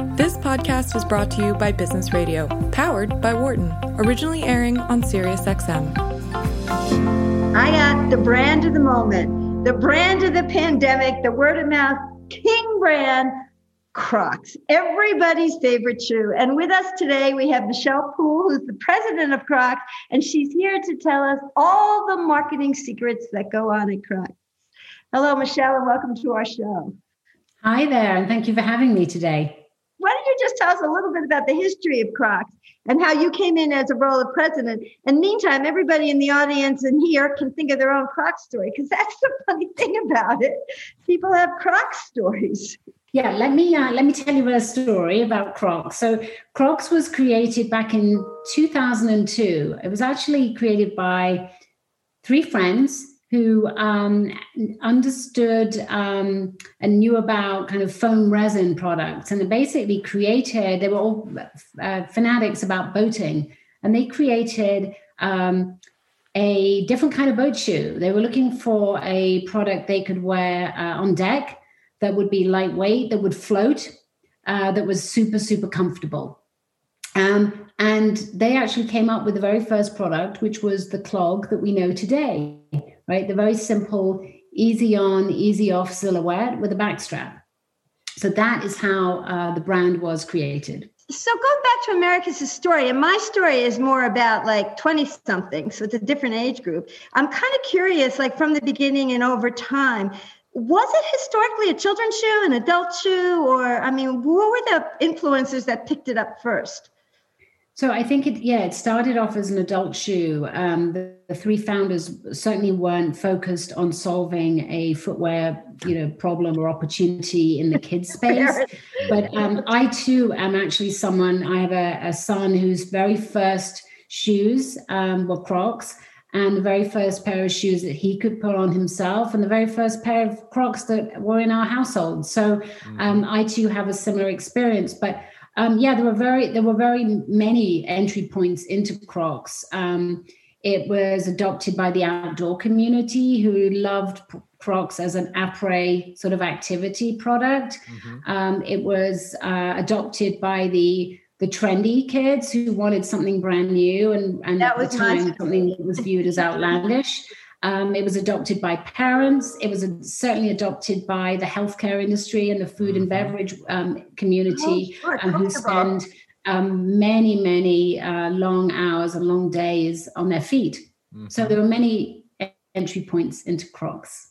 This podcast was brought to you by Business Radio, powered by Wharton, originally airing on SiriusXM. I got the brand of the moment, the brand of the pandemic, the word of mouth king brand, Crocs, everybody's favorite shoe. And with us today, we have Michelle Poole, who's the president of Crocs, and she's here to tell us all the marketing secrets that go on at Crocs. Hello, Michelle, and welcome to our show. Hi there, and thank you for having me today. Why don't you just tell us a little bit about the history of Crocs and how you came in as a role of president? And meantime, everybody in the audience and here can think of their own Crocs story because that's the funny thing about it. People have Crocs stories. Yeah, let me uh, let me tell you a story about Crocs. So Crocs was created back in 2002. It was actually created by three friends who um, understood um, and knew about kind of foam resin products. And they basically created, they were all uh, fanatics about boating, and they created um, a different kind of boat shoe. They were looking for a product they could wear uh, on deck that would be lightweight, that would float, uh, that was super, super comfortable. Um, and they actually came up with the very first product, which was the clog that we know today right? The very simple, easy on, easy off silhouette with a backstrap. So that is how uh, the brand was created. So going back to Americus's story, and my story is more about like 20 something, so it's a different age group. I'm kind of curious, like from the beginning and over time, was it historically a children's shoe, an adult shoe, or I mean, who were the influencers that picked it up first? So I think it, yeah, it started off as an adult shoe. Um, the, the, three founders certainly weren't focused on solving a footwear, you know, problem or opportunity in the kids space. but um, I too am actually someone. I have a, a son whose very first shoes um, were Crocs, and the very first pair of shoes that he could put on himself, and the very first pair of Crocs that were in our household. So um, I too have a similar experience, but um, yeah, there were very there were very many entry points into Crocs. Um, it was adopted by the outdoor community who loved Crocs as an après sort of activity product. Mm-hmm. Um, it was uh, adopted by the the trendy kids who wanted something brand new and, and at the time something that was viewed as outlandish. Um, it was adopted by parents. It was certainly adopted by the healthcare industry and the food and mm-hmm. beverage um, community, oh, sure. um, who spend um, many, many uh, long hours and long days on their feet. Mm-hmm. So there were many entry points into Crocs.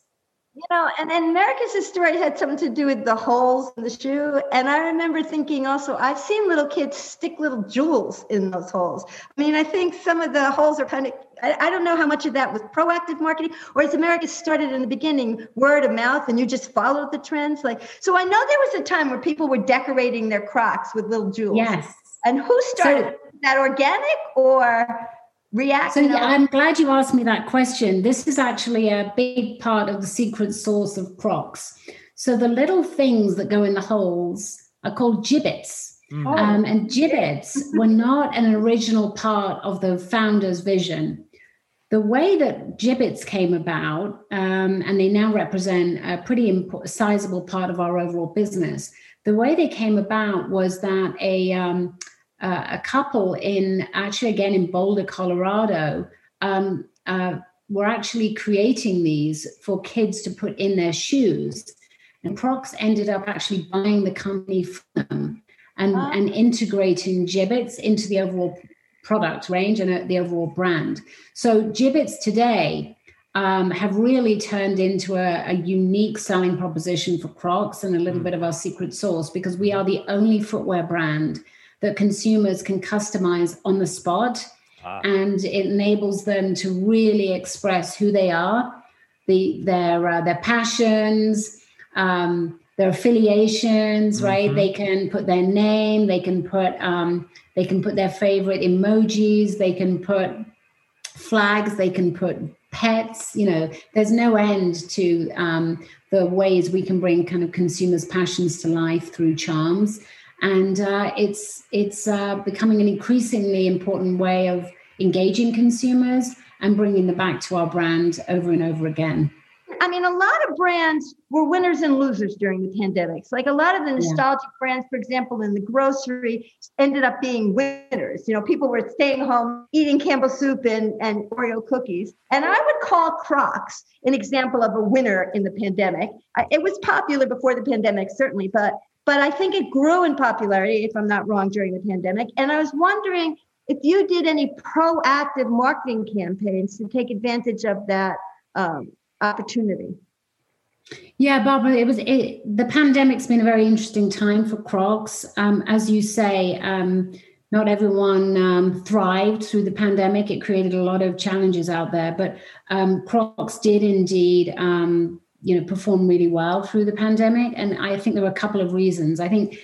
You know, and, and Americus's story had something to do with the holes in the shoe. And I remember thinking also, I've seen little kids stick little jewels in those holes. I mean, I think some of the holes are kind of, I, I don't know how much of that was proactive marketing or as Americus started in the beginning, word of mouth, and you just followed the trends. Like, so I know there was a time where people were decorating their Crocs with little jewels. Yes. And who started so, that organic or react. So yeah, I'm glad you asked me that question. This is actually a big part of the secret sauce of Crocs. So the little things that go in the holes are called Jibbitz. Mm. Um, and Jibbitz were not an original part of the founder's vision. The way that Jibbitz came about, um, and they now represent a pretty important, sizable part of our overall business, the way they came about was that a um, uh, a couple in actually again in Boulder, Colorado, um, uh, were actually creating these for kids to put in their shoes. And Crocs ended up actually buying the company from them and, oh. and integrating Jibbitz into the overall product range and uh, the overall brand. So Jibbitz today um, have really turned into a, a, unique selling proposition for Crocs and a little mm. bit of our secret sauce because we are the only footwear brand that consumers can customize on the spot. Ah. And it enables them to really express who they are, the, their, uh, their passions, um, their affiliations, mm-hmm. right? They can put their name, they can put um, they can put their favorite emojis, they can put flags, they can put pets. You know, there's no end to um, the ways we can bring kind of consumers' passions to life through charms and uh, it's it's uh, becoming an increasingly important way of engaging consumers and bringing them back to our brand over and over again. I mean, a lot of brands were winners and losers during the pandemics. Like a lot of the nostalgic yeah. brands, for example, in the grocery, ended up being winners. You know, people were staying home, eating Campbell soup and, and Oreo cookies. And I would call Crocs an example of a winner in the pandemic. It was popular before the pandemic, certainly, but but I think it grew in popularity, if I'm not wrong, during the pandemic. And I was wondering if you did any proactive marketing campaigns to take advantage of that um, opportunity. Yeah, Barbara, it was it, the pandemic's been a very interesting time for Crocs. Um, as you say, um, not everyone um, thrived through the pandemic. It created a lot of challenges out there, but um, Crocs did indeed, um, you know, perform really well through the pandemic. And I think there were a couple of reasons. I think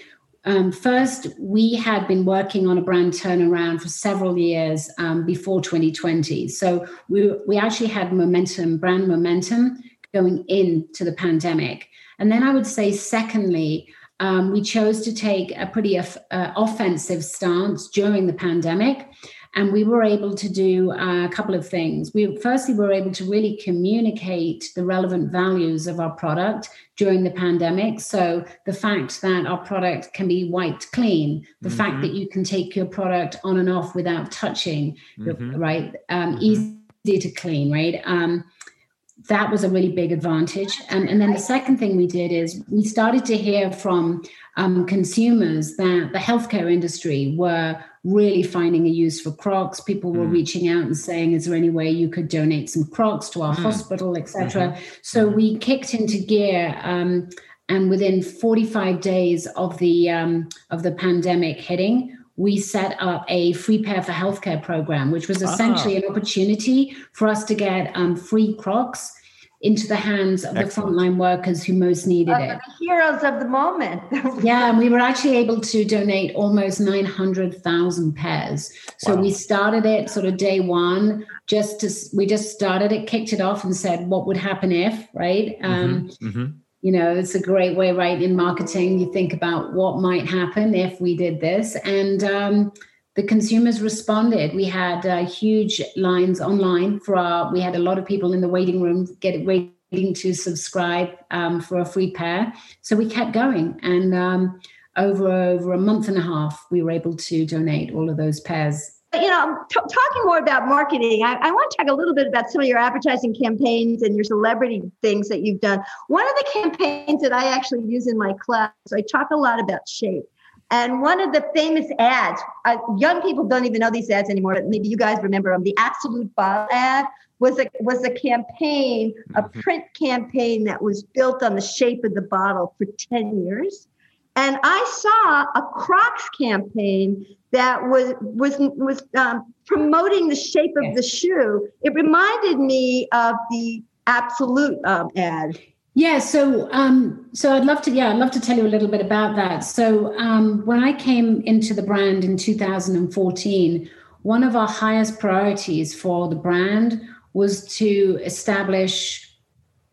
um, first, we had been working on a brand turnaround for several years um, before 2020. So we, we actually had momentum, brand momentum going into the pandemic. And then I would say, secondly, um, we chose to take a pretty uh, offensive stance during the pandemic and we were able to do a couple of things. We firstly were able to really communicate the relevant values of our product during the pandemic. So the fact that our product can be wiped clean, the mm-hmm. fact that you can take your product on and off without touching, mm-hmm. right? Um, mm-hmm. Easy to clean, right? Um, that was a really big advantage. And, and then the second thing we did is we started to hear from um, consumers that the healthcare industry were really finding a use for Crocs. People were mm. reaching out and saying, "Is there any way you could donate some Crocs to our mm. hospital, etc." Mm-hmm. So we kicked into gear. Um, and within 45 days of the um, of the pandemic hitting, we set up a free pair for healthcare program, which was essentially ah. an opportunity for us to get um, free Crocs into the hands of Excellent. the frontline workers who most needed uh, it. The heroes of the moment. yeah, and we were actually able to donate almost 900,000 pairs. So wow. we started it sort of day one, just to, we just started it, kicked it off and said, what would happen if, right? Mm-hmm. Um, mm-hmm. You know, it's a great way, right? In marketing, you think about what might happen if we did this. And, um, the consumers responded. We had uh, huge lines online for our. We had a lot of people in the waiting room get waiting to subscribe um, for a free pair. So we kept going, and um, over over a month and a half, we were able to donate all of those pairs. You know, t- talking more about marketing, I, I want to talk a little bit about some of your advertising campaigns and your celebrity things that you've done. One of the campaigns that I actually use in my class, I talk a lot about shape and one of the famous ads, uh, young people don't even know these ads anymore, but maybe you guys remember them. The Absolut Bottle ad was a was a campaign, a mm-hmm. print campaign that was built on the shape of the bottle for 10 years. And I saw a Crocs campaign that was was was um, promoting the shape of the shoe. It reminded me of the Absolut um, ad. Yeah, so um, so I'd love to yeah I'd love to tell you a little bit about that. So um, when I came into the brand in 2014, one of our highest priorities for the brand was to establish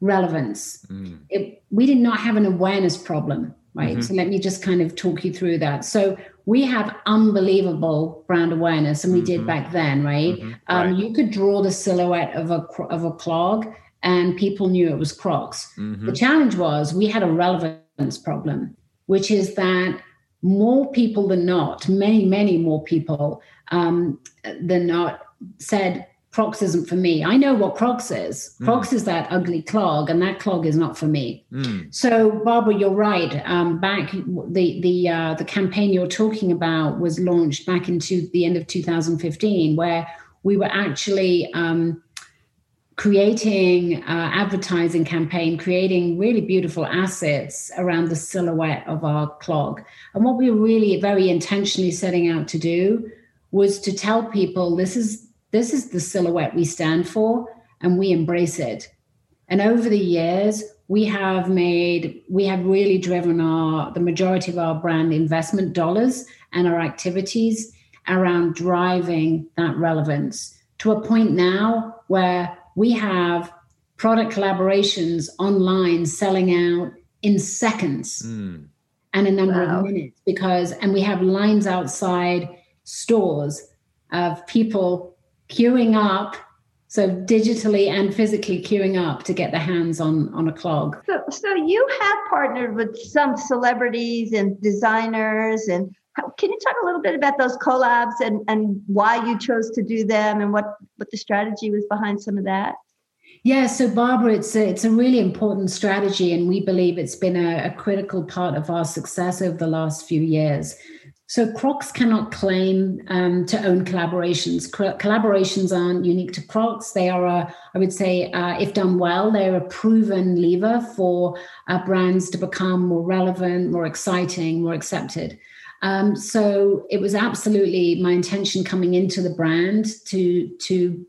relevance. Mm. It, we did not have an awareness problem, right? Mm-hmm. So let me just kind of talk you through that. So we have unbelievable brand awareness, and we mm-hmm. did back then, right? Mm-hmm. Um, right? You could draw the silhouette of a of a clog and people knew it was Crocs. Mm-hmm. The challenge was we had a relevance problem, which is that more people than not, many, many more people um, than not said, Crocs isn't for me. I know what Crocs is. Mm. Crocs is that ugly clog, and that clog is not for me. Mm. So, Barbara, you're right. Um, back the the uh, the campaign you're talking about was launched back into the end of 2015, where we were actually um, creating uh, advertising campaign creating really beautiful assets around the silhouette of our clog and what we were really very intentionally setting out to do was to tell people this is this is the silhouette we stand for and we embrace it and over the years we have made we have really driven our the majority of our brand investment dollars and our activities around driving that relevance to a point now where we have product collaborations online selling out in seconds mm. and a number wow. of minutes because and we have lines outside stores of people queuing up So digitally and physically queuing up to get their hands on on a clog. So, so you have partnered with some celebrities and designers, and how, can you talk a little bit about those collabs and and why you chose to do them and what what the strategy was behind some of that? Yeah, so Barbara, it's a, it's a really important strategy, and we believe it's been a, a critical part of our success over the last few years. So Crocs cannot claim um, to own collaborations. collaborations aren't unique to Crocs. They are, a, I would say, uh, if done well, they're a proven lever for uh, brands to become more relevant, more exciting, more accepted. Um, so it was absolutely my intention coming into the brand to to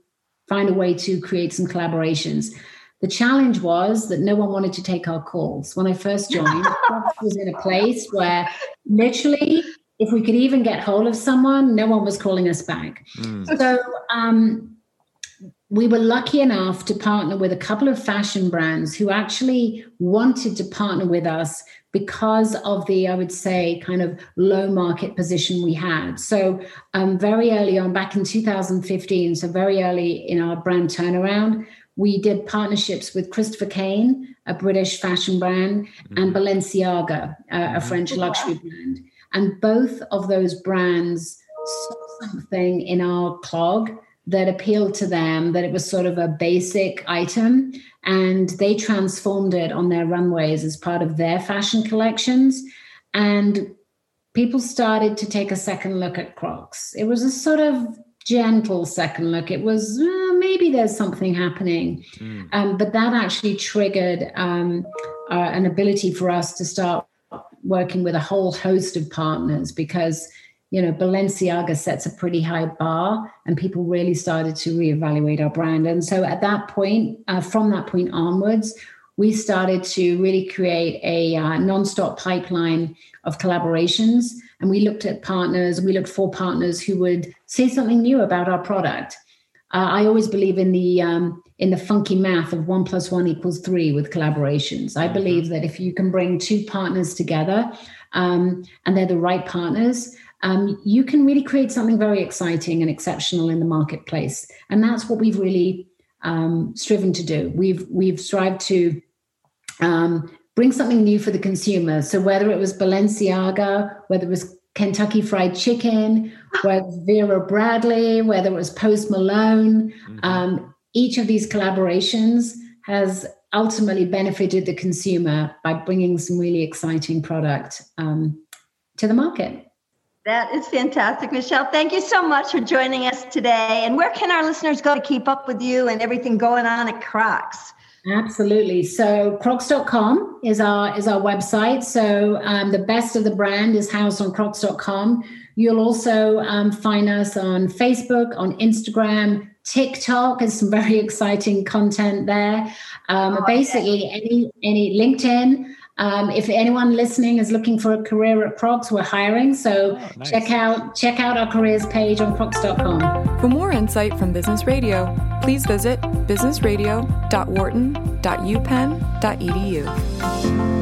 find a way to create some collaborations. The challenge was that no one wanted to take our calls. When I first joined, Crocs was in a place where literally if we could even get hold of someone, no one was calling us back. Mm. So um, we were lucky enough to partner with a couple of fashion brands who actually wanted to partner with us because of the, I would say, kind of low market position we had. So, um, very early on, back in 2015, so very early in our brand turnaround, we did partnerships with Christopher Kane, a British fashion brand, mm-hmm. and Balenciaga, a, a mm-hmm. French luxury brand. And both of those brands saw something in our clog that appealed to them, that it was sort of a basic item. And they transformed it on their runways as part of their fashion collections. And people started to take a second look at Crocs. It was a sort of gentle second look. It was uh, maybe there's something happening. Mm. Um, but that actually triggered um, uh, an ability for us to start working with a whole host of partners because you know balenciaga sets a pretty high bar and people really started to reevaluate our brand. And so at that point uh, from that point onwards we started to really create a uh, non-stop pipeline of collaborations. And we looked at partners we looked for partners who would say something new about our product. Uh, i always believe in the um, in the funky math of one plus one equals three with collaborations. I mm-hmm. believe that if you can bring two partners together um, and they're the right partners, um, you can really create something very exciting and exceptional in the marketplace. And that's what we've really um, striven to do. We've we've strived to um, bring something new for the consumer. So whether it was Balenciaga, whether it was Kentucky Fried Chicken, whether Vera Bradley, whether it was Post Malone, mm-hmm. Each of these collaborations has ultimately benefited the consumer by bringing some really exciting product um, to the market. That is fantastic, Michelle. Thank you so much for joining us today. And where can our listeners go to keep up with you and everything going on at Crocs? Absolutely. So crocs.com is our is our website. So um, the best of the brand is housed on crocs.com. You'll also um, find us on Facebook, on Instagram, TikTok has some very exciting content there. Um, oh, basically, any any LinkedIn. Um, if anyone listening is looking for a career at Crocs, we're hiring. So oh, nice. check out check out our careers page on Crocs.com. For more insight from Business Radio, please visit businessradio.wharton.upenn.edu.